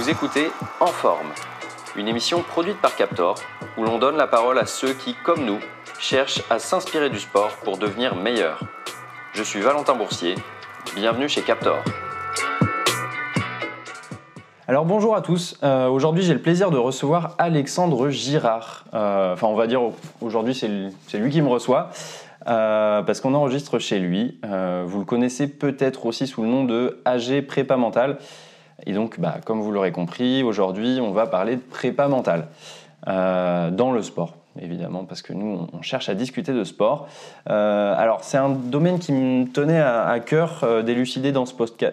Vous écoutez En Forme, une émission produite par Captor où l'on donne la parole à ceux qui, comme nous, cherchent à s'inspirer du sport pour devenir meilleurs. Je suis Valentin Boursier, bienvenue chez Captor. Alors bonjour à tous, Euh, aujourd'hui j'ai le plaisir de recevoir Alexandre Girard. Euh, Enfin on va dire aujourd'hui c'est lui- qui me reçoit euh, parce qu'on enregistre chez lui. Vous le connaissez peut-être aussi sous le nom de AG Prépa Mental. Et donc bah, comme vous l'aurez compris, aujourd'hui on va parler de prépa mentale euh, dans le sport. Évidemment, parce que nous, on cherche à discuter de sport. Euh, alors, c'est un domaine qui me tenait à, cœur euh, d'élucider dans,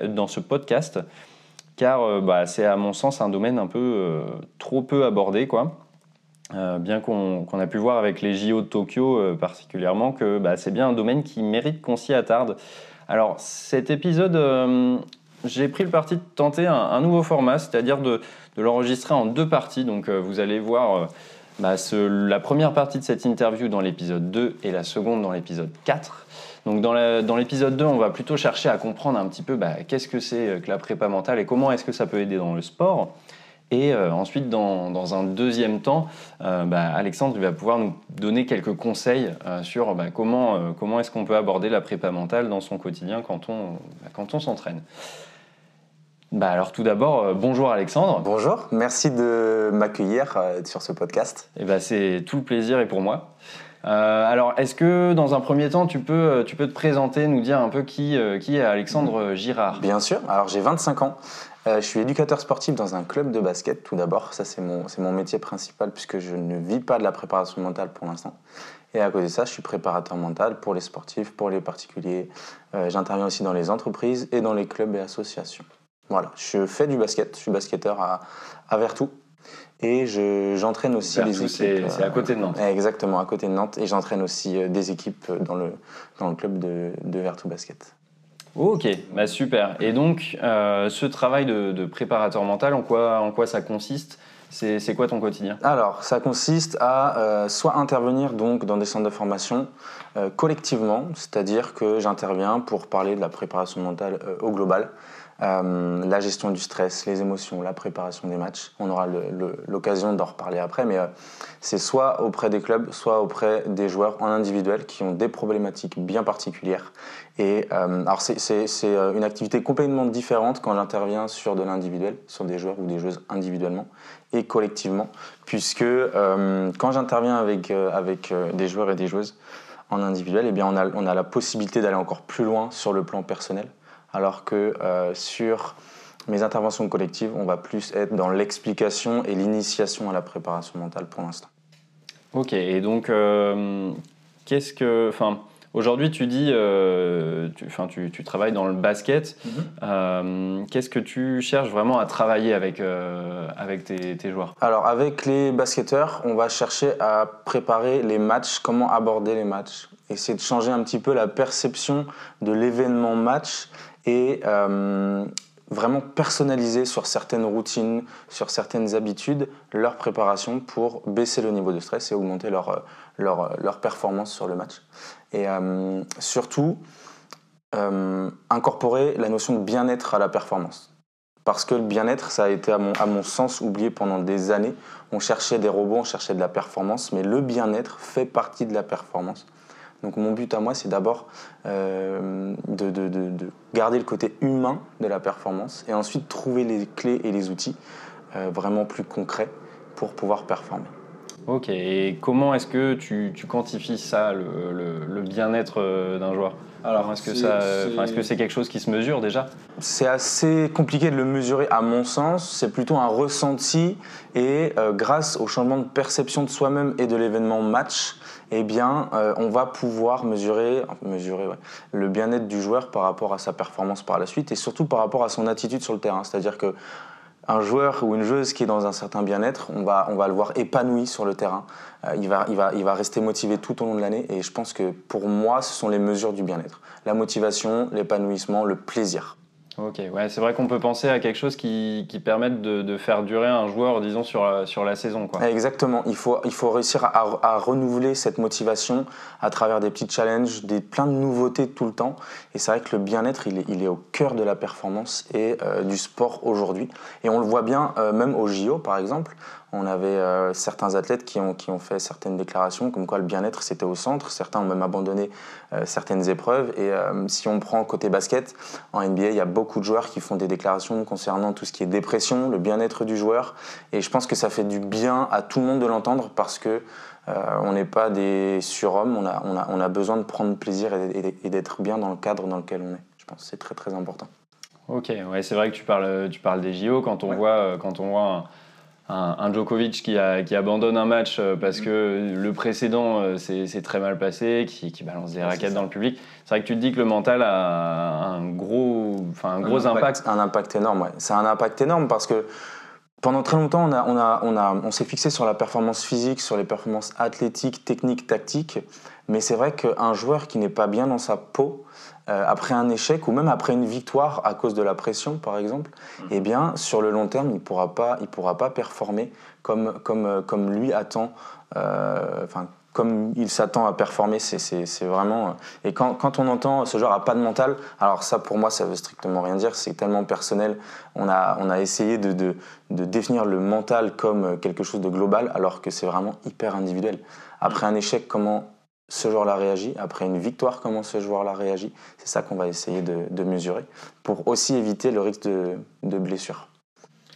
dans ce podcast car bah, c'est à mon sens un domaine un peu trop peu abordé, quoi. Bien qu'on a pu voir avec les JO de Tokyo particulièrement que bah, c'est bien un domaine qui mérite qu'on s'y attarde. Alors cet épisode, j'ai pris le parti de tenter un, nouveau format, c'est-à-dire de, l'enregistrer en deux parties. Donc euh, vous allez voir euh, bah, la première partie de cette interview dans l'épisode 2 et la seconde dans l'épisode 4. Donc dans l'épisode 2, on va plutôt chercher à comprendre un petit peu bah, qu'est-ce que c'est euh, que la prépa mentale et comment est-ce que ça peut aider dans le sport. Et euh, ensuite, dans, dans un deuxième temps, euh, bah, Alexandre va pouvoir nous donner quelques conseils euh, sur bah, comment, comment est-ce qu'on peut aborder la prépa mentale dans son quotidien quand on, bah, quand on s'entraîne. Bah, alors tout d'abord, bonjour Alexandre. Bonjour, merci de m'accueillir sur ce podcast. Eh c'est tout le plaisir et pour moi. Alors, est-ce que dans un premier temps, tu peux, tu peux te présenter, nous dire un peu qui, qui est Alexandre Girard? Bien sûr, alors j'ai 25 ans, je suis éducateur sportif dans un club de basket tout d'abord, ça c'est mon, mon métier principal puisque je ne vis pas de la préparation mentale pour l'instant. Et à côté de ça, je suis préparateur mental pour les sportifs, pour les particuliers. Euh, J'interviens aussi dans les entreprises et dans les clubs et associations. Voilà, je fais du basket, je suis basketteur à, à Vertou. Et je- j'entraîne aussi Vertou, les équipes. c'est- à côté de Nantes. euh, Exactement, à côté de Nantes. Et j'entraîne aussi euh, des équipes dans le, dans le club de, de Vertou Basket. Ok, bah super. Et donc, euh, ce travail de, préparateur mental, en quoi, ça consiste? C'est quoi ton quotidien? Alors, ça consiste à euh, soit intervenir donc dans des centres de formation euh, collectivement, c'est-à-dire que j'interviens pour parler de la préparation mentale au global, euh, la gestion du stress, les émotions, la préparation des matchs. On aura l'occasion d'en reparler après, mais euh, c'est soit auprès des clubs, soit auprès des joueurs en individuel qui ont des problématiques bien particulières. Et euh, alors c'est- une activité complètement différente quand j'interviens sur de l'individuel, sur des joueurs ou des joueuses individuellement et collectivement, puisque quand j'interviens avec, des joueurs et des joueuses en individuel, eh bien on a la possibilité d'aller encore plus loin sur le plan personnel, alors que euh, sur mes interventions collectives, on va plus être dans l'explication et l'initiation à la préparation mentale pour l'instant. Ok, et donc, euh, qu'est-ce que. Enfin, aujourd'hui, tu dis. euh, tu, enfin, tu, tu travailles dans le basket. Euh, qu'est-ce que tu cherches vraiment à travailler avec, avec tes, tes joueurs? Alors avec les basketteurs, on va chercher à préparer les matchs, comment aborder les matchs, essayer de changer un petit peu la perception de l'événement match et euh, vraiment personnaliser sur certaines routines, sur certaines habitudes, leur préparation pour baisser le niveau de stress et augmenter leur, euh, leur, euh, leur performance sur le match. Et surtout, incorporer la notion de bien-être à la performance. Parce que le bien-être, ça a été à mon, à mon sens oublié pendant des années. On cherchait des robots, on cherchait de la performance, mais le bien-être fait partie de la performance. Donc mon but à moi, c'est d'abord euh, de, de- de- de garder le côté humain de la performance et ensuite trouver les clés et les outils euh, vraiment plus concrets pour pouvoir performer. Ok, et comment est-ce que tu, tu quantifies ça, le, le- le bien-être euh, d'un joueur? Alors, est-ce que c'est- enfin, est-ce que c'est quelque chose qui se mesure déjà? C'est assez compliqué de le mesurer à mon sens. C'est plutôt un ressenti et euh, grâce au changement de perception de soi-même et de l'événement match, eh bien, euh, on va pouvoir mesurer, mesurer le bien-être du joueur par rapport à sa performance par la suite et surtout par rapport à son attitude sur le terrain. C'est-à-dire que un joueur ou une joueuse qui est dans un certain bien-être, on va, on va le voir épanoui sur le terrain. Euh, il, va, il, va, il va rester motivé tout au long de l'année. Et je pense que pour moi, ce sont les mesures du bien-être. La motivation, l'épanouissement, le plaisir. Ok, ouais, c'est vrai qu'on peut penser à quelque chose qui, qui permette de, de, faire durer un joueur, disons, sur la, sur la saison. Quoi. Exactement, il faut, il faut réussir à, à, renouveler cette motivation à travers des petits challenges, des, plein de nouveautés tout le temps. Et c'est vrai que le bien-être, il est, il est au cœur de la performance et euh, du sport aujourd'hui. Et on le voit bien, euh, même au JO par exemple, on avait euh, certains athlètes qui ont, qui ont fait certaines déclarations comme quoi le bien-être c'était au centre. Certains ont même abandonné euh, certaines épreuves. Et euh, si on prend côté basket, en NBA, il y a beaucoup de joueurs qui font des déclarations concernant tout ce qui est dépression, le bien-être du joueur. Et je pense que ça fait du bien à tout le monde de l'entendre parce que on n'est pas des surhommes. On a, on, a, on a, besoin de prendre plaisir et, d'être bien dans le cadre dans lequel on est. Je pense que c'est très très important. Ok, ouais, c'est vrai que tu parles, tu parles des JO quand on voit, quand on voit un un, Djokovic qui, abandonne un match euh, parce que le précédent euh, s'est très mal passé, qui, balance des raquettes dans le public. C'est vrai que tu te dis que le mental a un gros, enfin un gros impact, Un impact énorme, ouais. C'est un impact énorme parce que pendant très longtemps, on, s'est fixé sur la performance physique, sur les performances athlétiques, techniques, tactiques. Mais c'est vrai qu'un joueur qui n'est pas bien dans sa peau, euh, après un échec ou même après une victoire à cause de la pression, par exemple, mhm. eh bien, sur le long terme, il ne pourra, pas, il pourra pas performer comme, comme, euh, comme lui attend, euh, enfin, comme il s'attend à performer. C'est vraiment. Et quand, on entend ce genre a pas de mental, alors ça, pour moi, ça veut strictement rien dire. C'est tellement personnel. On a, on a essayé de, définir le mental comme quelque chose de global, alors que c'est vraiment hyper individuel. Après un échec, comment ce joueur-là réagit, après une victoire, comment ce joueur-là réagit? C'est ça qu'on va essayer de, mesurer pour aussi éviter le risque de, de blessure.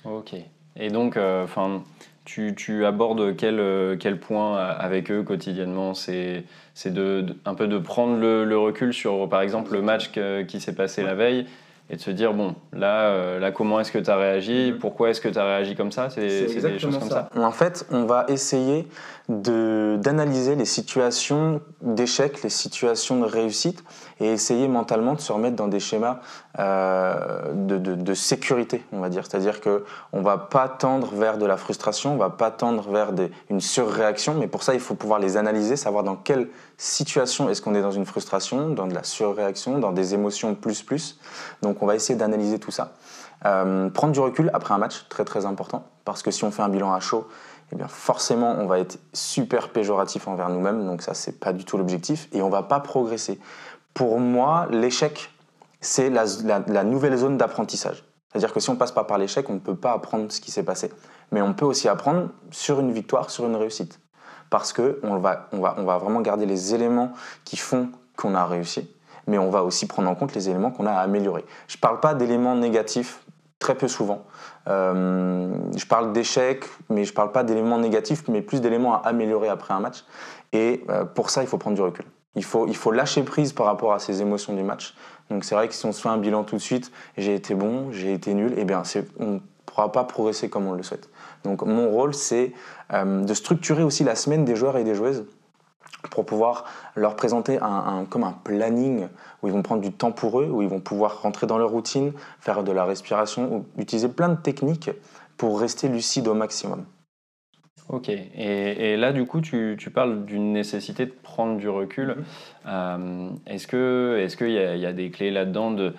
Ok. Et donc, euh, enfin. Tu, tu, abordes quel, euh, quel point avec eux quotidiennement? C'est de, un peu de prendre le, recul sur, par exemple, le match qui s'est passé la veille et de se dire bon là euh, là comment est-ce que tu as réagi? Mhm. pourquoi est-ce que tu as réagi comme ça? C'est des choses comme ça. en fait on va essayer d'analyser les situations d'échec les situations de réussite et essayer mentalement de se remettre dans des schémas euh, de, sécurité on va dire c'est à dire que on va pas tendre vers de la frustration on va pas tendre vers une surréaction mais pour ça il faut pouvoir les analyser savoir dans quelle situation est-ce qu'on est dans une frustration dans de la surréaction dans des émotions plus plus donc on va essayer d'analyser tout ça. Euh, prendre du recul après un match, très très important, parce que si on fait un bilan à chaud, eh bien forcément on va être super péjoratif envers nous-mêmes, donc ça c'est pas du tout l'objectif, et on va pas progresser. Pour moi, l'échec, c'est la, nouvelle zone d'apprentissage. C'est-à-dire que si on passe pas par l'échec, on ne peut pas apprendre ce qui s'est passé. Mais on peut aussi apprendre sur une victoire, sur une réussite. Parce qu'on va, on va, on va vraiment garder les éléments qui font qu'on a réussi mais on va aussi prendre en compte les éléments qu'on a à améliorer. Je ne parle pas d'éléments négatifs, très peu souvent. Euh, je parle d'échecs, mais je ne parle pas d'éléments négatifs, mais plus d'éléments à améliorer après un match. Et euh, pour ça, il faut prendre du recul. Il faut, il faut lâcher prise par rapport à ces émotions du match. Donc c'est vrai que si on se fait un bilan tout de suite, j'ai été bon, j'ai été nul, eh bien on ne pourra pas progresser comme on le souhaite. Donc mon rôle, c'est euh, de structurer aussi la semaine des joueurs et des joueuses pour pouvoir leur présenter comme un planning où ils vont prendre du temps pour eux, où ils vont pouvoir rentrer dans leur routine, faire de la respiration, utiliser plein de techniques pour rester lucide au maximum. Ok, et, là du coup tu, tu parles d'une nécessité de prendre du recul. Mm-hmm. Euh, est-ce qu'il est y, y, a des clés là-dedans de...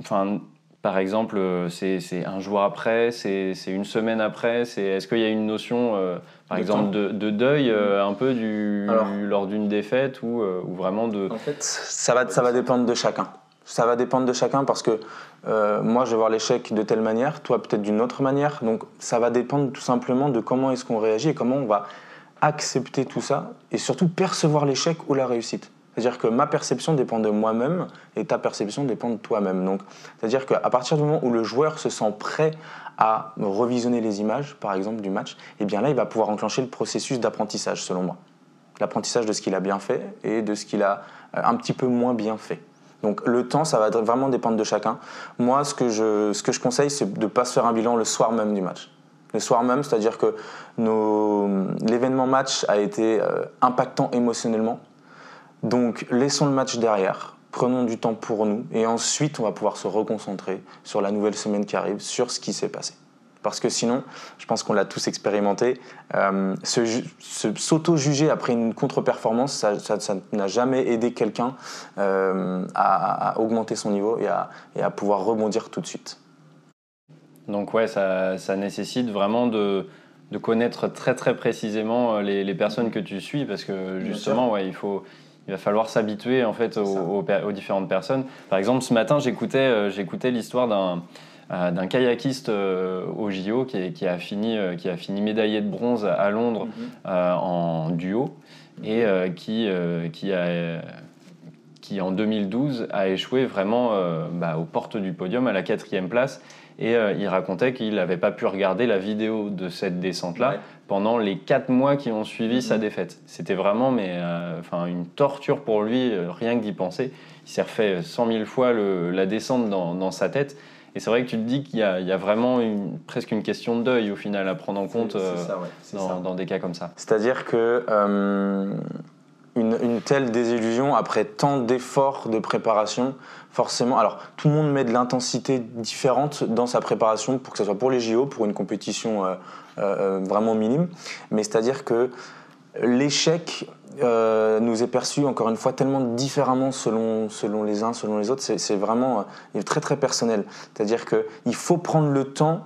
Enfin, par exemple, c'est un jour après, c'est une semaine après Est-ce qu'il y a une notion, euh, par exemple, de, deuil euh, un peu du, lors d'une défaite ou, vraiment de... En fait, ça va, ça va dépendre de chacun. Ça va dépendre de chacun parce que moi, je vais voir l'échec de telle manière, toi peut-être d'une autre manière. Donc, ça va dépendre tout simplement de comment est-ce qu'on réagit et comment on va accepter tout ça et surtout percevoir l'échec ou la réussite. C'est-à-dire que ma perception dépend de moi-même et ta perception dépend de toi-même. Donc, c'est-à-dire qu'à partir du moment où le joueur se sent prêt à revisionner les images, par exemple, du match, eh bien là, il va pouvoir enclencher le processus d'apprentissage, selon moi. L'apprentissage de ce qu'il a bien fait et de ce qu'il a euh, un petit peu moins bien fait. Donc le temps, ça va vraiment dépendre de chacun. Moi, ce que je, conseille, c'est de ne pas se faire un bilan le soir même du match. Le soir même, c'est-à-dire que l'événement match a été euh, impactant émotionnellement donc laissons le match derrière, prenons du temps pour nous et ensuite on va pouvoir se reconcentrer sur la nouvelle semaine qui arrive, sur ce qui s'est passé. Parce que sinon, je pense qu'on l'a tous expérimenté, euh, s'auto-juger après une contre-performance, ça n'a jamais aidé quelqu'un euh, à, augmenter son niveau et à, et à, pouvoir rebondir tout de suite. Donc ouais, ça, ça nécessite vraiment de, de, connaître très très précisément euh, les, les, personnes que tu suis parce que justement, ouais, il faut il va falloir s'habituer en fait aux, aux, différentes personnes. Par exemple, ce matin, j'écoutais j'écoutais l'histoire d'un euh, d'un kayakiste euh, au JO qui, a fini, euh, qui a fini médaillé de bronze à Londres mhm. en duo et qui, qui, a, qui en 2012 a échoué vraiment bah, aux portes du podium à la quatrième place. Et il racontait qu'il n'avait pas pu regarder la vidéo de cette descente-là pendant les quatre mois qui ont suivi sa mhm. défaite. C'était vraiment mais, enfin, une torture pour lui, rien que d'y penser. Il s'est refait cent mille fois la descente dans, dans, sa tête. Et c'est vrai que tu te dis qu'il y, a vraiment une, presque une question de deuil au final à prendre en compte euh, dans, des cas comme ça. C'est-à-dire que euh, une, telle désillusion après tant d'efforts de préparation, forcément, alors tout le monde met de l'intensité différente dans sa préparation pour que ce soit pour les JO, pour une compétition euh, vraiment minime, mais c'est-à-dire que l'échec euh, nous est perçu encore une fois tellement différemment selon, selon les uns, selon les autres. C'est vraiment euh, très très personnel. C'est-à-dire qu'il faut prendre le temps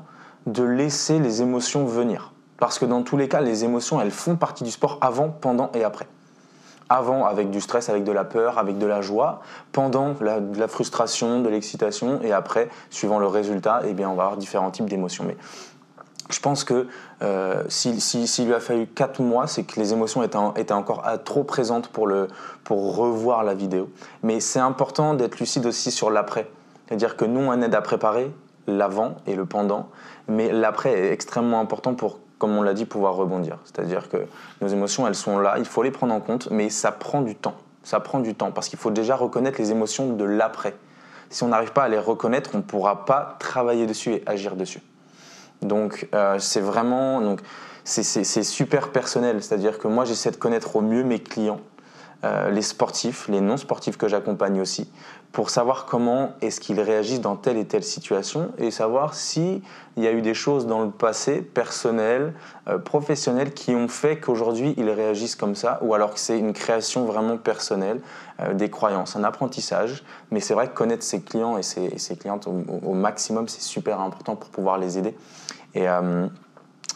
de laisser les émotions venir. Parce que dans tous les cas, les émotions, elles font partie du sport avant, pendant et après. Avant, avec du stress, avec de la peur, avec de la joie. Pendant, la, de la frustration, de l'excitation. Et après, suivant le résultat, eh bien, on va avoir différents types d'émotions. Mais je pense que euh, s'il lui a fallu 4 mois, c'est que les émotions étaient, encore trop présentes pour, le, pour revoir la vidéo. Mais c'est important d'être lucide aussi sur l'après. C'est-à-dire que nous, on aide à préparer l'avant et le pendant, mais l'après est extrêmement important pour, comme on l'a dit, pouvoir rebondir. C'est-à-dire que nos émotions, elles sont là, il faut les prendre en compte, mais ça prend du temps. Ça prend du temps parce qu'il faut déjà reconnaître les émotions de l'après. Si on n'arrive pas à les reconnaître, on ne pourra pas travailler dessus et agir dessus. Donc euh, c'est vraiment donc c'est super personnel, c'est-à-dire que moi j'essaie de connaître au mieux mes clients, euh, les sportifs, les non sportifs que j'accompagne aussi, pour savoir comment est-ce qu'ils réagissent dans telle et telle situation et savoir si il y a eu des choses dans le passé personnelles, euh, professionnelles qui ont fait qu'aujourd'hui ils réagissent comme ça ou alors que c'est une création vraiment personnelle, des croyances, un apprentissage. Mais c'est vrai que connaître ses clients et ses, clientes au maximum c'est super important pour pouvoir les aider. Et, euh,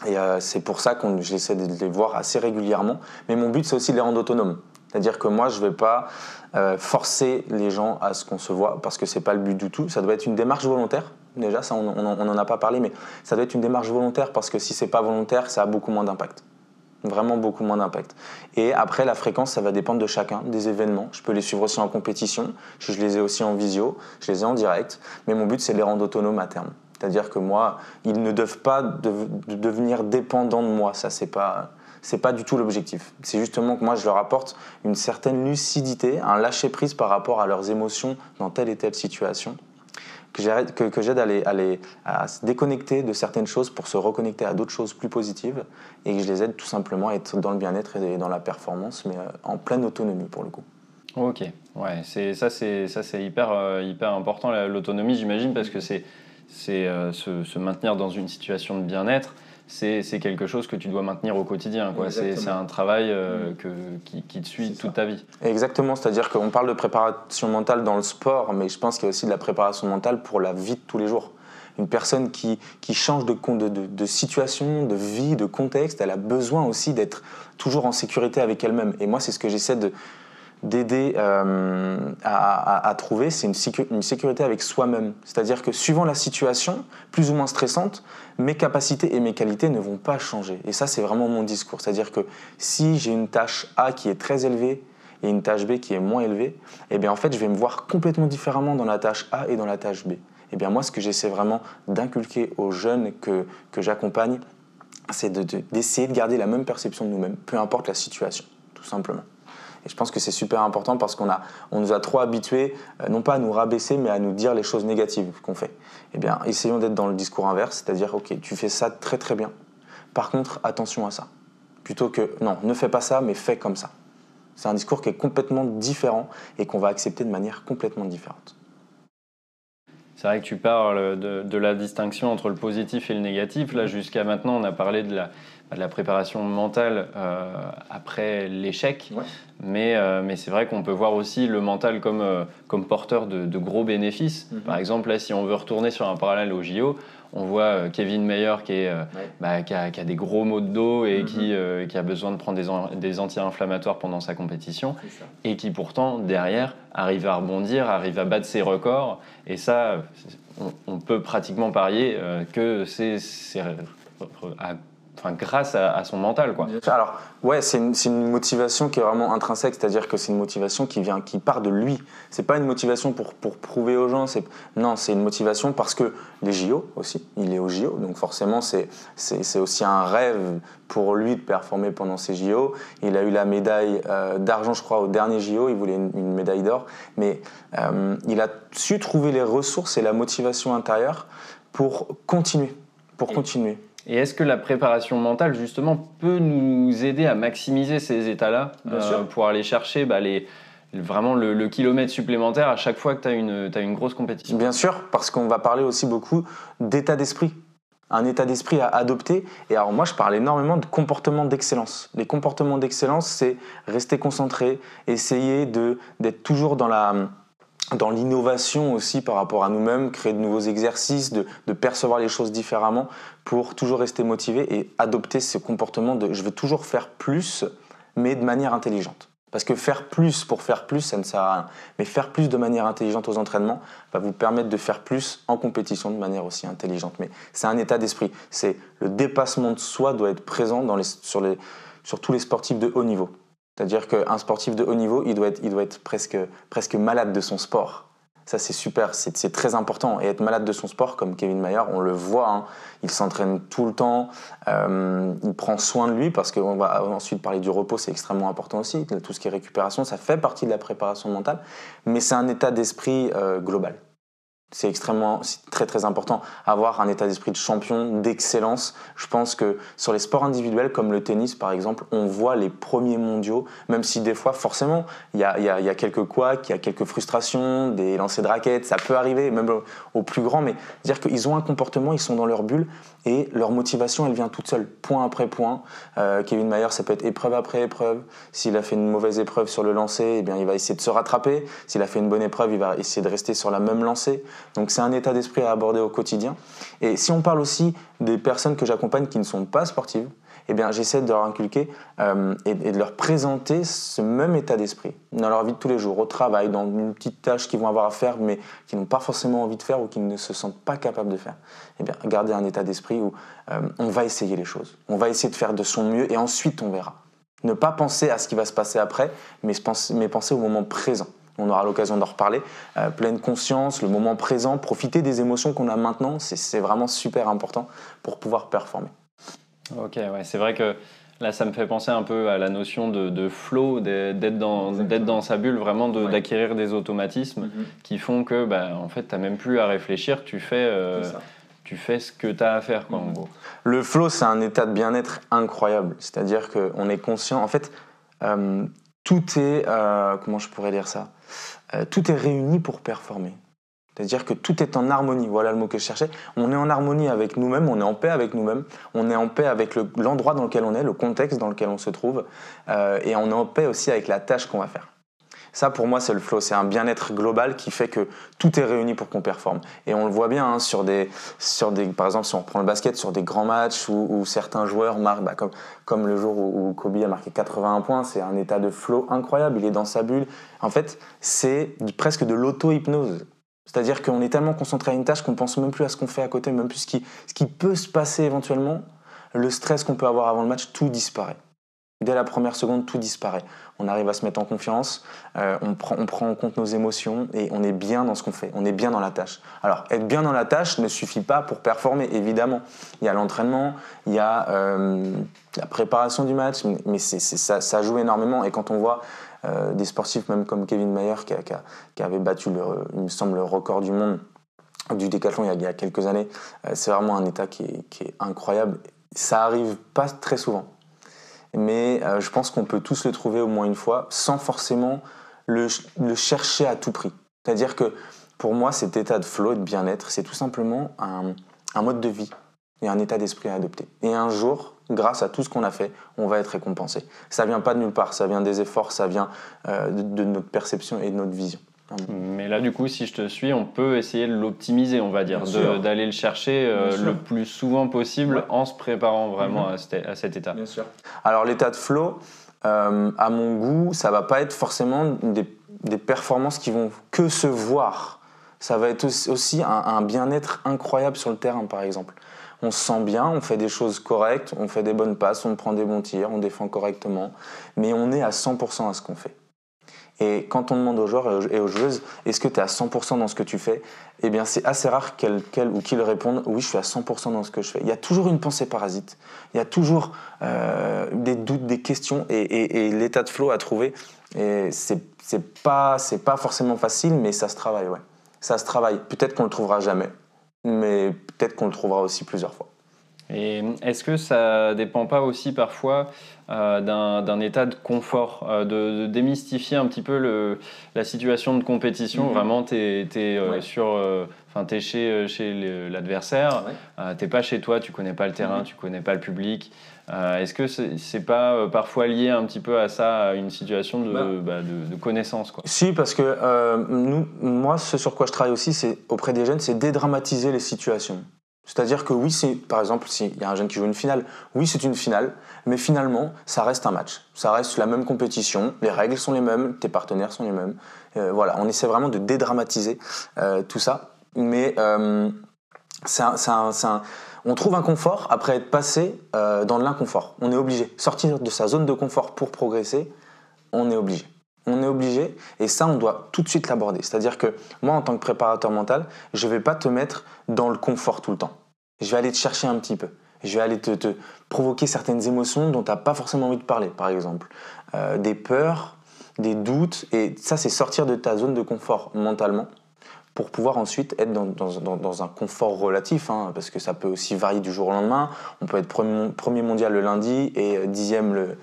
euh, c'est pour ça que j'essaie de les voir assez régulièrement. Mais mon but, c'est aussi de les rendre autonomes. C'est-à-dire que moi, je ne vais pas euh, forcer les gens à ce qu'on se voit, parce que ce n'est pas le but du tout. Ça doit être une démarche volontaire. Déjà, ça, on n'en a pas parlé, mais ça doit être une démarche volontaire, parce que si ce n'est pas volontaire, ça a beaucoup moins d'impact. Vraiment beaucoup moins d'impact. Et après, la fréquence, ça va dépendre de chacun, des événements. Je peux les suivre aussi en compétition, je les ai aussi en visio, je les ai en direct. Mais mon but, c'est de les rendre autonomes à terme. C'est-à-dire que moi, ils ne doivent pas devenir dépendants de moi. Ça, c'est pas c'est pas du tout l'objectif. C'est justement que moi, je leur apporte une certaine lucidité, un lâcher prise par rapport à leurs émotions dans telle et telle situation, que j'aide que, que à, à, se déconnecter de certaines choses pour se reconnecter à d'autres choses plus positives, et que je les aide tout simplement à être dans le bien-être et dans la performance, mais euh, en pleine autonomie pour le coup. Ok, ouais, ça, c'est ça, c'est hyper euh, hyper important l'autonomie, j'imagine, parce que c'est c'est euh, se, maintenir dans une situation de bien-être. C'est quelque chose que tu dois maintenir au quotidien. C'est un travail euh, que, qui, qui, te suit toute ta vie. Exactement, c'est-à-dire qu'on parle de préparation mentale dans le sport, mais je pense qu'il y a aussi de la préparation mentale pour la vie de tous les jours. Une personne qui, qui change de, de, de, de, situation, de vie, de contexte, elle a besoin aussi d'être toujours en sécurité avec elle-même. Et moi, c'est ce que j'essaie de, d'aider euh, à, trouver, c'est une, sécurité avec soi-même. C'est-à-dire que suivant la situation, plus ou moins stressante, mes capacités et mes qualités ne vont pas changer. Et ça, c'est vraiment mon discours. C'est-à-dire que si j'ai une tâche A qui est très élevée et une tâche B qui est moins élevée, eh bien en fait, je vais me voir complètement différemment dans la tâche A et dans la tâche B. Eh bien moi, ce que j'essaie vraiment d'inculquer aux jeunes que, que j'accompagne, c'est d'essayer de garder la même perception de nous-mêmes, peu importe la situation, tout simplement. Et je pense que c'est super important parce qu'on on nous a trop habitués, euh, non pas à nous rabaisser, mais à nous dire les choses négatives qu'on fait. Eh bien, essayons d'être dans le discours inverse, c'est-à-dire, ok, tu fais ça très très bien. Par contre, attention à ça. Plutôt que, non, ne fais pas ça, mais fais comme ça. C'est un discours qui est complètement différent et qu'on va accepter de manière complètement différente. C'est vrai que tu parles de, la distinction entre le positif et le négatif. Là, jusqu'à maintenant, on a parlé de la, la préparation mentale euh, après l'échec. Mais, euh, mais c'est vrai qu'on peut voir aussi le mental comme, euh, comme porteur de, gros bénéfices. Mhm. Par exemple, là, si on veut retourner sur un parallèle au JO, on voit Kevin Mayer qui, est, bah, qui, a, des gros maux de dos et mhm. qui, qui, a besoin de prendre des, des anti-inflammatoires pendant sa compétition. Et qui pourtant, derrière, arrive à rebondir, arrive à battre ses records. Et ça, on, peut pratiquement parier que c'est Enfin, grâce à, son mental quoi. Alors ouais c'est une, une, motivation qui est vraiment intrinsèque, c'est-à-dire que c'est une motivation qui vient, qui part de lui. C'est pas une motivation pour, pour prouver aux gens, c'est non c'est une motivation parce que les JO aussi, il est au JO, donc forcément c'est c'est aussi un rêve pour lui de performer pendant ces JO. Il a eu la médaille euh, d'argent je crois au dernier JO, il voulait une, médaille d'or, mais euh, il a su trouver les ressources et la motivation intérieure pour continuer, pour continuer. Et est-ce que la préparation mentale, justement, peut nous aider à maximiser ces états-là euh, pour aller chercher bah, les, vraiment le, kilomètre supplémentaire à chaque fois que tu as une, as une grosse compétition? Bien sûr, parce qu'on va parler aussi beaucoup d'état d'esprit. Un état d'esprit à adopter. Et alors moi, je parle énormément de comportement d'excellence. Les comportements d'excellence, c'est rester concentré, essayer d'être toujours dans la dans l'innovation aussi par rapport à nous-mêmes, créer de nouveaux exercices, de, percevoir les choses différemment pour toujours rester motivé et adopter ce comportement de je veux toujours faire plus, mais de manière intelligente. Parce que faire plus pour faire plus, ça ne sert à rien. Mais faire plus de manière intelligente aux entraînements va vous permettre de faire plus en compétition de manière aussi intelligente. Mais c'est un état d'esprit. C'est le dépassement de soi doit être présent dans les, sur, tous les sportifs de haut niveau. C'est-à-dire qu'un sportif de haut niveau, il doit être, presque malade de son sport. Ça, c'est super, c'est très important. Et être malade de son sport, comme Kevin Mayer, on le voit, hein. il s'entraîne tout le temps, euh, il prend soin de lui, parce qu'on va ensuite parler du repos, c'est extrêmement important aussi. Tout ce qui est récupération, ça fait partie de la préparation mentale, mais c'est un état d'esprit euh, global c'est extrêmement, très très important. Avoir un état d'esprit de champion, d'excellence. Je pense que sur les sports individuels comme le tennis par exemple, on voit les premiers mondiaux, même si des fois forcément il y a, y a, quelques couacs, il y a quelques frustrations, des lancers de raquettes, ça peut arriver même aux plus grands, mais dire qu'ils ont un comportement, ils sont dans leur bulle et leur motivation elle vient toute seule, point après point. Euh, Kevin Mayer, ça peut être épreuve après épreuve. S'il a fait une mauvaise épreuve sur le lancer, eh bien il va essayer de se rattraper. S'il a fait une bonne épreuve, il va essayer de rester sur la même lancée. Donc c'est un état d'esprit à aborder au quotidien. Et si on parle aussi des personnes que j'accompagne qui ne sont pas sportives, eh bien j'essaie de leur inculquer euh, et, de leur présenter ce même état d'esprit dans leur vie de tous les jours, au travail, dans une petite tâche qu'ils vont avoir à faire mais qui n'ont pas forcément envie de faire ou qui ne se sentent pas capables de faire. Eh bien garder un état d'esprit où euh, on va essayer les choses, on va essayer de faire de son mieux et ensuite on verra. Ne pas penser à ce qui va se passer après, mais penser au moment présent on aura l'occasion d'en reparler. Euh, pleine conscience, le moment présent, profiter des émotions qu'on a maintenant, c'est vraiment super important pour pouvoir performer. Ok, ouais, c'est vrai que là, ça me fait penser un peu à la notion de, flow, d'être dans, dans sa bulle, vraiment d'acquérir des automatismes mhm. qui font que, bah, en fait, tu n'as même plus à réfléchir, tu fais, euh, tu fais ce que tu as à faire, quoi, en mhm. gros. Le flow, c'est un état de bien-être incroyable. C'est-à-dire qu'on est conscient, en fait, euh, tout est, comment je pourrais dire ça euh, tout est réuni pour performer. C'est-à-dire que tout est en harmonie, voilà le mot que je cherchais. On est en harmonie avec nous-mêmes, on est en paix avec nous-mêmes, on est en paix avec l'endroit dans lequel on est, le contexte dans lequel on se trouve, euh, et on est en paix aussi avec la tâche qu'on va faire. Ça, pour moi, c'est le flow. C'est un bien-être global qui fait que tout est réuni pour qu'on performe. Et on le voit bien hein, sur, des, sur des. Par exemple, si on reprend le basket, sur des grands matchs où, certains joueurs marquent, bah, comme, comme le jour où, Kobe a marqué 81 points, c'est un état de flow incroyable. Il est dans sa bulle. En fait, c'est presque de l'auto-hypnose. C'est-à-dire qu'on est tellement concentré à une tâche qu'on pense même plus à ce qu'on fait à côté, même plus ce qui, ce qui peut se passer éventuellement. Le stress qu'on peut avoir avant le match, tout disparaît. Dès la première seconde, tout disparaît. On arrive à se mettre en confiance, euh, on, prend, on, prend, en compte nos émotions et on est bien dans ce qu'on fait, on est bien dans la tâche. Alors, être bien dans la tâche ne suffit pas pour performer, évidemment. Il y a l'entraînement, il y a euh, la préparation du match, mais ça, joue énormément. Et quand on voit euh, des sportifs, même comme Kevin Mayer, qui, qui, avait battu, le, il me semble, le record du monde du décathlon il y a, il y a quelques années, c'est vraiment un état qui est, qui est incroyable. Ça arrive pas très souvent mais euh, je pense qu'on peut tous le trouver au moins une fois sans forcément le, chercher à tout prix. C'est-à-dire que Pour moi, cet état de flow et de bien-être, c'est tout simplement un, mode de vie et un état d'esprit à adopter. Et un jour, grâce à tout ce qu'on a fait, on va être récompensé. Ça vient pas de nulle part, ça vient des efforts, ça vient euh, de notre perception et de notre vision. Mais là, du coup, si je te suis, on peut essayer de l'optimiser, on va dire, Bien d'aller le chercher euh, Bien le plus souvent possible Ouais. en se préparant vraiment Mhm. à, cet, à cet état. sûr. Alors l'état de flow, euh, à mon goût, ça va pas être forcément des, des performances qui vont que se voir. Ça va être aussi- aussi un, un bien-être incroyable sur le terrain, par exemple. On se sent bien, on fait des choses correctes, on fait des bonnes passes, on prend des bons tirs, on défend correctement, mais on est à 100% à ce qu'on fait. Et quand on demande aux joueurs et aux- joueuses, est-ce que tu es à 100% dans ce que tu fais? Eh bien, c'est assez rare qu'elles qu'elles ou qu'ils répondent, oui, je suis à 100% dans ce que je fais. Il y a toujours une pensée parasite, il y a toujours euh, des doutes, des questions, et, l'état de flow à trouver, et c'est pas, pas forcément facile, mais ça se travaille, ouais. Ça se travaille. Peut-être qu'on le trouvera jamais, mais peut-être qu'on le trouvera aussi plusieurs fois. Et est-ce que ça dépend pas aussi parfois euh, d'un état de confort, euh, de, de démystifier un petit peu le, la situation de compétition Mhm. Vraiment, tu es, Ouais. sur, euh, enfin, t'es chez, chez l'adversaire, Ouais. t'es pas chez toi, tu connais pas le terrain, Mhm. tu connais pas le public. Est-ce que c'est c'est pas parfois lié un petit peu à ça, à une situation de, Bah. bah, de, de connaissance quoi? Si, parce que nous, moi, ce sur quoi je travaille aussi, c'est auprès des jeunes, c'est dédramatiser les situations. C'est-à-dire que oui, c'est par exemple, s'il y a un jeune qui joue une finale, oui, c'est une finale, mais finalement, ça reste un match. Ça reste la même compétition, les règles sont les mêmes, tes partenaires sont les mêmes. Euh, voilà, on essaie vraiment de dédramatiser euh, tout ça. Mais euh, un- on trouve un confort après être passé dans l'inconfort. On est obligé. Sortir de sa zone de confort pour progresser, on est obligé. On est obligé, et ça, on doit tout de suite l'aborder. C'est-à-dire que moi, en tant que préparateur mental, je ne vais pas te mettre dans le confort tout le temps. Je vais aller te chercher un petit peu. Je vais aller te, provoquer certaines émotions dont tu n'as pas forcément envie de parler, par exemple. Euh, des peurs, des doutes, et ça, c'est sortir de ta zone de confort mentalement pour pouvoir ensuite être dans, dans- un confort relatif, hein, parce que ça peut aussi varier du jour au lendemain. On peut être premier, premier mondial le lundi et euh, dixième le,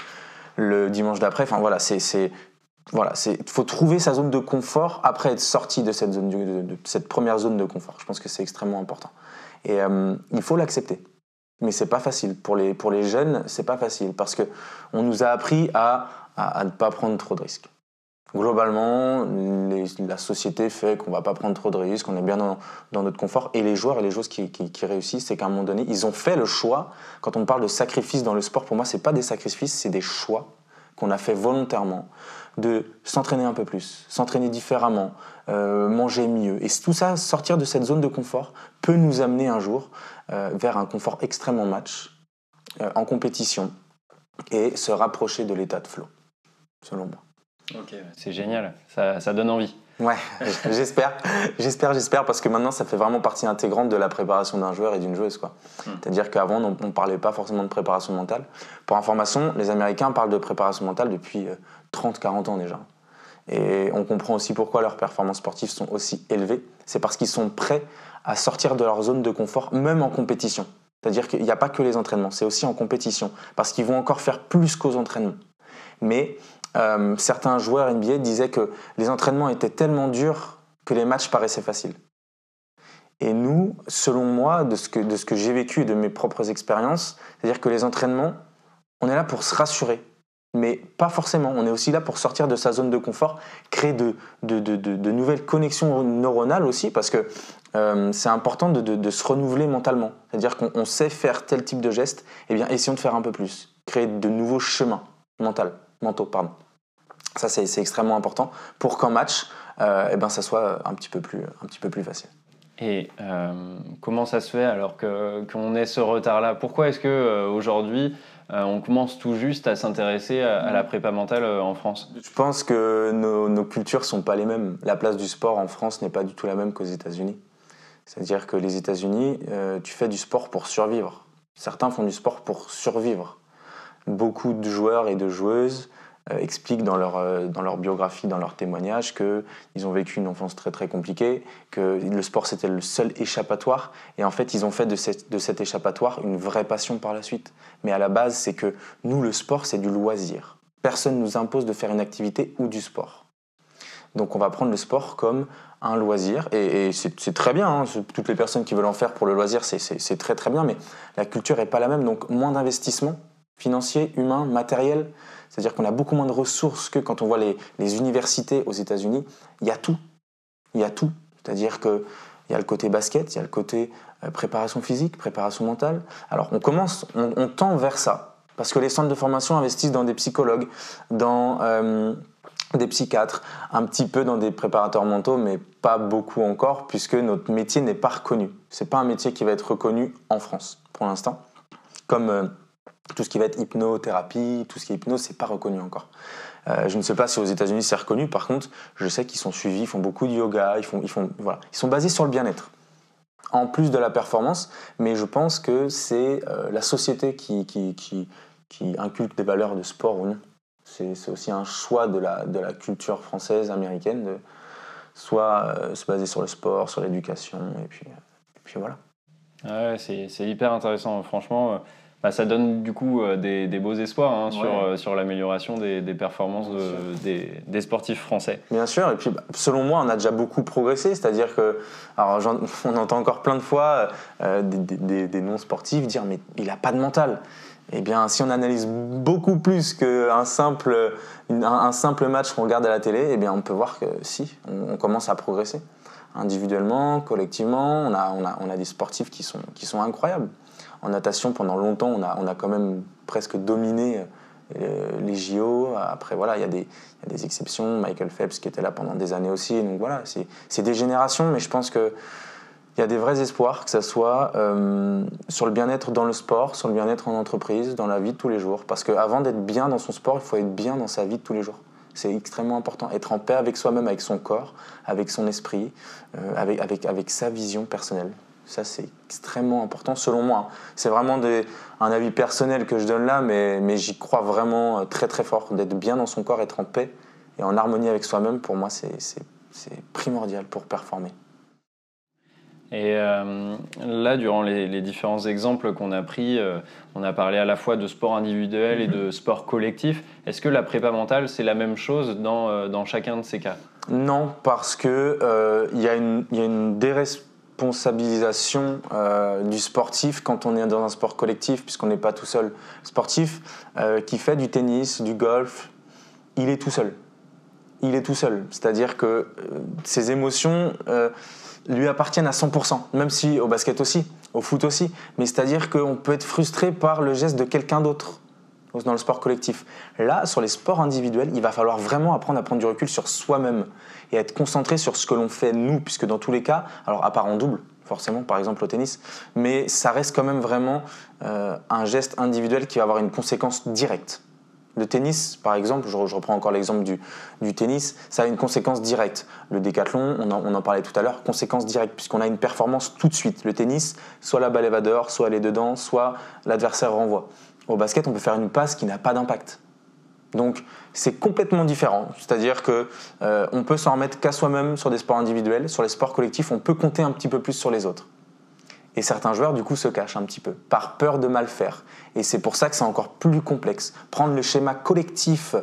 le dimanche d'après. Enfin voilà, c'est- voilà, c'est faut trouver sa zone de confort après être sorti de cette première zone de confort. Je pense que c'est extrêmement important et euh, il faut l'accepter. Mais c'est pas facile pour les pour les jeunes, c'est pas facile parce que on nous a appris à, ne pas prendre trop de risques. Globalement, la société fait qu'on va pas prendre trop de risques, on est bien dans, notre confort. Et les joueurs et les joueuses qui réussissent, c'est qu'à un moment donné, ils ont fait le choix. Quand on parle de sacrifice dans le sport, pour moi, c'est pas des sacrifices, c'est des choix qu'on a fait volontairement de s'entraîner un peu plus, s'entraîner différemment, euh, manger mieux. Et tout ça, sortir de cette zone de confort, peut nous amener un jour euh, vers un confort extrême en match, euh, en compétition, et se rapprocher de l'état de flow, selon moi. C'est génial, ça, ça donne envie. Ouais, j'espère, j'espère, j'espère, parce que maintenant ça fait vraiment partie intégrante de la préparation d'un joueur et d'une joueuse. quoi. Hmm. C'est-à-dire qu'avant on ne parlait pas forcément de préparation mentale. Pour information, les Américains parlent de préparation mentale depuis 30-40 ans déjà. Et on comprend aussi pourquoi leurs performances sportives sont aussi élevées. C'est parce qu'ils sont prêts à sortir de leur zone de confort, même en compétition. C'est-à-dire qu'il n'y a pas que les entraînements, c'est aussi en compétition, parce qu'ils vont encore faire plus qu'aux entraînements. Mais euh, certains joueurs NBA disaient que les entraînements étaient tellement durs que les matchs paraissaient faciles. Et nous, selon moi, de ce que, de ce que j'ai vécu et de mes propres expériences, c'est-à-dire que les entraînements, on est là pour se rassurer. Mais pas forcément. On est aussi là pour sortir de sa zone de confort, créer de, de, de- de- nouvelles connexions neuronales aussi, parce que euh, c'est important de, se renouveler mentalement. C'est-à-dire qu'on on sait faire tel type de geste, eh bien, essayons de faire un peu plus. Créer de nouveaux chemins mentaux, mentaux pardon. Ça, c'est extrêmement important pour qu'en match, euh, eh ben, ça soit un petit peu plus, un petit peu plus facile. Et euh, comment ça se fait alors qu'on ait ce retard-là? Pourquoi est-ce que euh, aujourd'hui euh, on commence tout juste à s'intéresser à, à la prépa mentale en France? Je pense que nos, nos cultures sont pas les mêmes. La place du sport en France n'est pas du tout la même qu'aux États-Unis. C'est-à-dire que les États-Unis, tu fais du sport pour survivre. Certains font du sport pour survivre. Beaucoup de joueurs et de joueuses expliquent dans leur, euh, dans leur biographie, dans leur témoignage, qu'ils ont vécu une enfance très très compliquée, que le sport c'était le seul échappatoire, et en fait ils ont fait de, cette- de cet échappatoire une vraie passion par la suite. Mais à la base, c'est que nous, le sport, c'est du loisir. Personne ne nous impose de faire une activité ou du sport. Donc on va prendre le sport comme un loisir, et, c'est très bien, hein. toutes les personnes qui veulent en faire pour le loisir, c'est très très bien, mais la culture n'est pas la même, donc moins d'investissement financier, humain, matériel, c'est-à-dire qu'on a beaucoup moins de ressources que quand on voit les, universités aux États-Unis, il y a tout, il y a tout, c'est-à-dire qu'il y a le côté basket, il y a le côté euh, préparation physique, préparation mentale. Alors on commence, on, tend vers ça, parce que les centres de formation investissent dans des psychologues, dans euh, des psychiatres, un petit peu dans des préparateurs mentaux, mais pas beaucoup encore, puisque notre métier n'est pas reconnu. C'est pas un métier qui va être reconnu en France pour l'instant, comme euh, tout ce qui va être hypnothérapie, tout ce qui est hypnose, c'est pas reconnu encore. je ne sais pas si aux États-Unis c'est reconnu. Par contre, je sais qu'ils sont suivis, ils font beaucoup de yoga, ils font, ils font, voilà, ils sont basés sur le bien-être en plus de la performance, mais je pense que c'est euh, la société qui, qui, qui, inculque des valeurs de sport ou non. C'est aussi un choix de la, de la culture française, américaine, de soit euh, se baser sur le sport, sur l'éducation, et puis, et puis voilà. Ouais, c'est hyper intéressant, franchement. Bah, ça donne du coup euh, des, beaux espoirs hein, sur, euh, sur l'amélioration des, performances des, sportifs français. Bien sûr, et puis bah, selon moi, on a déjà beaucoup progressé, c'est-à-dire que, alors on entend encore plein de fois euh, des, non-sportifs dire mais il n'a pas de mental. Eh bien, si on analyse beaucoup plus qu'un simple, un, simple match qu'on regarde à la télé, eh bien, on peut voir que si, on, commence à progresser. Individuellement, collectivement, on a, on a, on a des sportifs qui sont, qui sont incroyables en natation, pendant longtemps, on a, on a quand même presque dominé euh, les JO. Après, voilà, il y, a des, des exceptions. Michael Phelps qui était là pendant des années aussi. Donc voilà, c'est des générations, mais je pense que il y a des vrais espoirs, que ce soit euh, sur le bien-être dans le sport, sur le bien-être en entreprise, dans la vie de tous les jours. Parce qu'avant d'être bien dans son sport, il faut être bien dans sa vie de tous les jours. C'est extrêmement important. Être en paix avec soi-même, avec son corps, avec son esprit, euh, avec, avec, avec sa vision personnelle. Ça, c'est extrêmement important selon moi. C'est vraiment un avis personnel que je donne là, mais, mais j'y crois vraiment euh, très très fort. D'être bien dans son corps, être en paix et en harmonie avec soi-même, pour moi, c'est primordial pour performer. Et euh, là, durant les, différents exemples qu'on a pris, euh, on a parlé à la fois de sport individuel et de sport collectif. Est-ce que la prépa mentale, c'est la même chose dans, dans, chacun de ces cas? Non, parce qu'il il y, a une, y a une responsabilisation euh, du sportif quand on est dans un sport collectif, puisqu'on n'est pas tout seul sportif, euh, qui fait du tennis, du golf, il est tout seul. Il est tout seul. C'est-à-dire que euh, ses émotions lui appartiennent à 100%, même si au basket aussi, au foot aussi. Mais c'est-à-dire qu'on peut être frustré par le geste de quelqu'un d'autre dans le sport collectif. Là, sur les sports individuels, il va falloir vraiment apprendre à prendre du recul sur soi-même et à être concentré sur ce que l'on fait nous, puisque dans tous les cas, alors à part en double, forcément, par exemple au tennis, mais ça reste quand même vraiment euh, un geste individuel qui va avoir une conséquence directe. Le tennis, par exemple, je, reprends encore l'exemple du, tennis, ça a une conséquence directe. Le décathlon, on en, on en parlait tout à l'heure, conséquence directe, puisqu'on a une performance tout de suite. Le tennis, soit la balle dehors, soit elle est dedans, soit l'adversaire renvoie. Au basket, on peut faire une passe qui n'a pas d'impact. Donc c'est complètement différent. C'est-à-dire que euh, on peut s'en remettre qu'à soi-même sur des sports individuels. Sur les sports collectifs, on peut compter un petit peu plus sur les autres. Et certains joueurs, du coup, se cachent un petit peu, par peur de mal faire. Et c'est pour ça que c'est encore plus complexe. Prendre le schéma collectif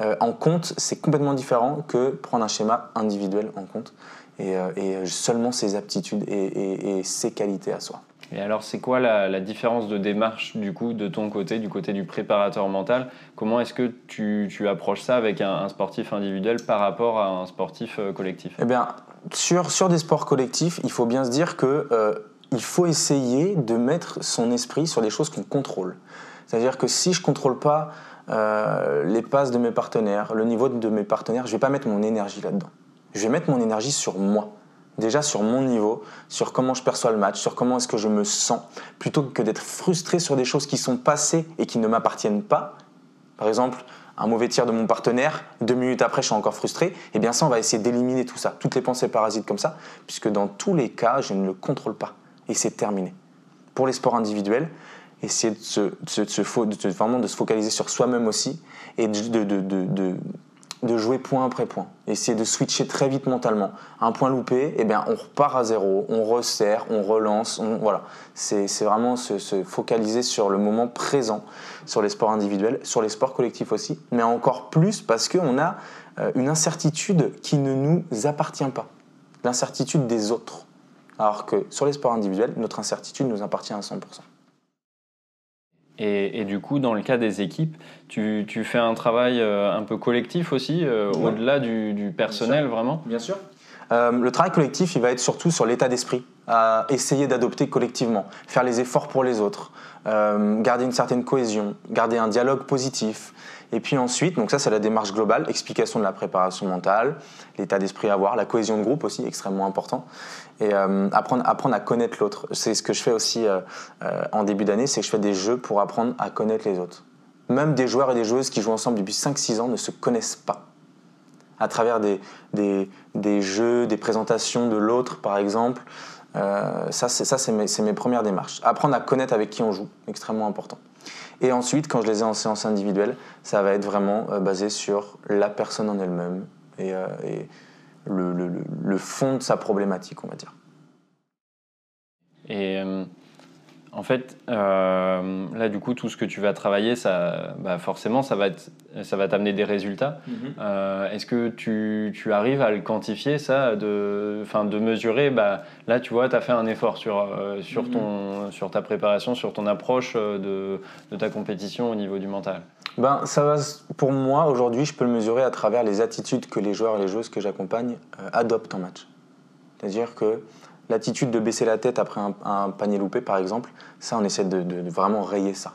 euh, en compte, c'est complètement différent que prendre un schéma individuel en compte. Et, euh, seulement ses aptitudes et ses qualités à soi. Et alors, c'est quoi la, différence de démarche du coup de ton côté, du côté du préparateur mental? Comment est-ce que tu, approches ça avec un, sportif individuel par rapport à un sportif euh, collectif? Eh bien, sur, sur des sports collectifs, il faut bien se dire que euh, il faut essayer de mettre son esprit sur des choses qu'on contrôle. C'est-à-dire que si je contrôle pas euh, les passes de mes partenaires, le niveau de mes partenaires, je vais pas mettre mon énergie là-dedans. Je vais mettre mon énergie sur moi déjà sur mon niveau, sur comment je perçois le match, sur comment est-ce que je me sens, plutôt que d'être frustré sur des choses qui sont passées et qui ne m'appartiennent pas. Par exemple, un mauvais tir de mon partenaire, deux minutes après je suis encore frustré, et eh bien ça on va essayer d'éliminer tout ça, toutes les pensées parasites comme ça, puisque dans tous les cas je ne le contrôle pas, et c'est terminé. Pour les sports individuels, essayer de se, vraiment de se focaliser sur soi-même aussi, et de, de jouer point après point. Essayer de switcher très vite mentalement. Un point loupé, eh bien, on repart à zéro, on resserre, on relance. voilà. C'est vraiment se, se, focaliser sur le moment présent, sur les sports individuels, sur les sports collectifs aussi, mais encore plus parce qu'on a euh, une incertitude qui ne nous appartient pas. L'incertitude des autres. Alors que sur les sports individuels, notre incertitude nous appartient à 100%. Et, du coup, dans le cas des équipes, tu, tu fais un travail euh, un peu collectif aussi, euh, au-delà du, personnel, vraiment? Bien sûr. Euh, le travail collectif, il va être surtout sur l'état d'esprit, à essayer d'adopter collectivement, faire les efforts pour les autres, garder une certaine cohésion, garder un dialogue positif, et puis ensuite, donc ça c'est la démarche globale, explication de la préparation mentale, l'état d'esprit à avoir, la cohésion de groupe aussi, extrêmement important, et euh, apprendre, apprendre à connaître l'autre. C'est ce que je fais aussi euh, euh, en début d'année, c'est que je fais des jeux pour apprendre à connaître les autres. Même des joueurs et des joueuses qui jouent ensemble depuis 5-6 ans ne se connaissent pas. À travers des, des, des jeux, des présentations de l'autre par exemple, ça c'est mes, premières démarches. Apprendre à connaître avec qui on joue, extrêmement important. Et ensuite, quand je les ai en séance individuelle, ça va être vraiment euh, basé sur la personne en elle-même et, euh, le, fond de sa problématique, on va dire. Et euh, en fait, euh, là, du coup, tout ce que tu vas travailler, ça, bah, forcément, ça va, ça va t'amener des résultats. Mhm. Euh, est-ce que tu, tu, arrives à le quantifier, ça, de, de mesurer bah, Là, tu vois, tu as fait un effort sur, euh, sur, mhm. ton, sur ta préparation, sur ton approche de, de, ta compétition au niveau du mental? Ben, ça va, pour moi, aujourd'hui, je peux le mesurer à travers les attitudes que les joueurs et les joueuses que j'accompagne adoptent en match. C'est-à-dire que L'attitude de baisser la tête après un, panier loupé, par exemple, ça, on essaie de, vraiment rayer ça.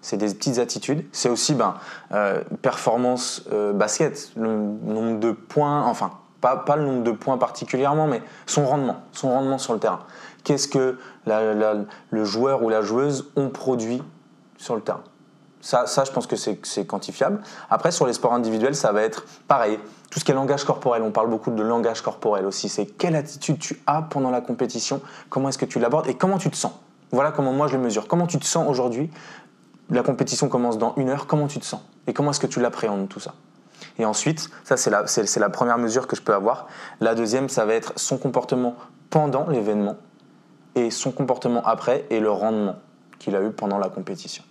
C'est des petites attitudes. C'est aussi ben, euh, performance euh, basket, le nombre de points, enfin, pas, pas, le nombre de points particulièrement, mais son rendement, son rendement sur le terrain. Qu'est-ce que le joueur ou la joueuse ont produit sur le terrain? Ça, ça, je pense que c'est quantifiable. Après, sur les sports individuels, ça va être pareil. Tout ce qui est langage corporel, on parle beaucoup de langage corporel aussi. C'est quelle attitude tu as pendant la compétition, comment est-ce que tu l'abordes? Et comment tu te sens? Voilà comment moi je le mesure. Comment tu te sens aujourd'hui? La compétition commence dans une heure, comment tu te sens? Et comment est-ce que tu l'appréhendes tout ça? Et ensuite, ça c'est la, la première mesure que je peux avoir. La deuxième, ça va être son comportement pendant l'événement et son comportement après et le rendement qu'il a eu pendant la compétition.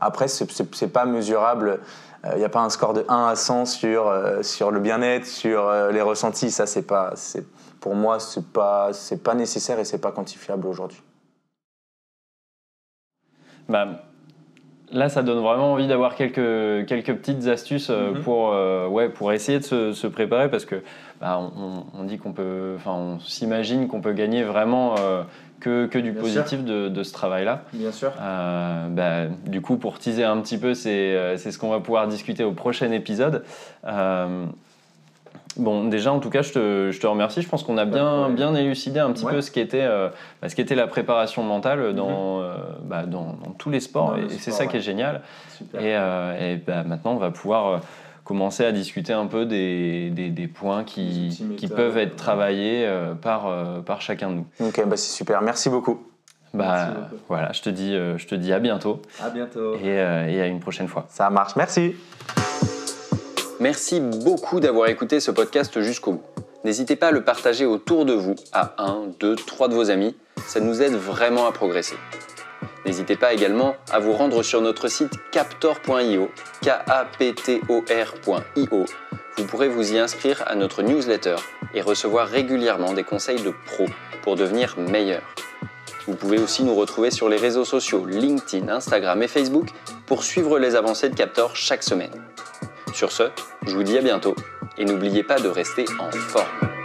Après, ce n'est pas mesurable. Il euh, n'y a pas un score de 1 à 100 sur, euh, sur le bien-être, sur euh, les ressentis. Ça, c'est pas, pour moi, ce n'est pas, pas nécessaire et ce n'est pas quantifiable aujourd'hui. Bah, là, ça donne vraiment envie d'avoir quelques, quelques petites astuces mm-hmm. pour, ouais, pour essayer de se, se préparer parce que bah, on, on, dit qu'on peut, enfin, on s'imagine qu'on peut gagner vraiment que, du positif de, ce travail-là. Bien sûr. Euh, bah, du coup, pour teaser un petit peu, c'est euh, ce qu'on va pouvoir discuter au prochain épisode. Euh, bon, déjà, en tout cas, je te, je te remercie. Je pense qu'on a bien, bien élucidé un petit peu ce qu'était bah, ce était la préparation mentale dans, mhm. bah, dans, tous les sports. et, c'est ça qui est génial. Et, et maintenant, on va pouvoir commencer à discuter un peu des, des, points qui, qui peuvent être travaillés euh, par, euh, par chacun de nous. Ok, bah c'est super. Merci beaucoup. Bah, voilà, je te, dis, euh, je te dis à bientôt. À bientôt. Et, et à une prochaine fois. Ça marche. Merci. Merci beaucoup d'avoir écouté ce podcast jusqu'au bout. N'hésitez pas à le partager autour de vous, à un, deux, trois de vos amis. Ça nous aide vraiment à progresser. N'hésitez pas également à vous rendre sur notre site captor.io, k a p t o r.io. Vous pourrez vous y inscrire à notre newsletter et recevoir régulièrement des conseils de pros pour devenir meilleur. Vous pouvez aussi nous retrouver sur les réseaux sociaux LinkedIn, Instagram et Facebook pour suivre les avancées de Captor chaque semaine. Sur ce, je vous dis à bientôt et n'oubliez pas de rester en forme.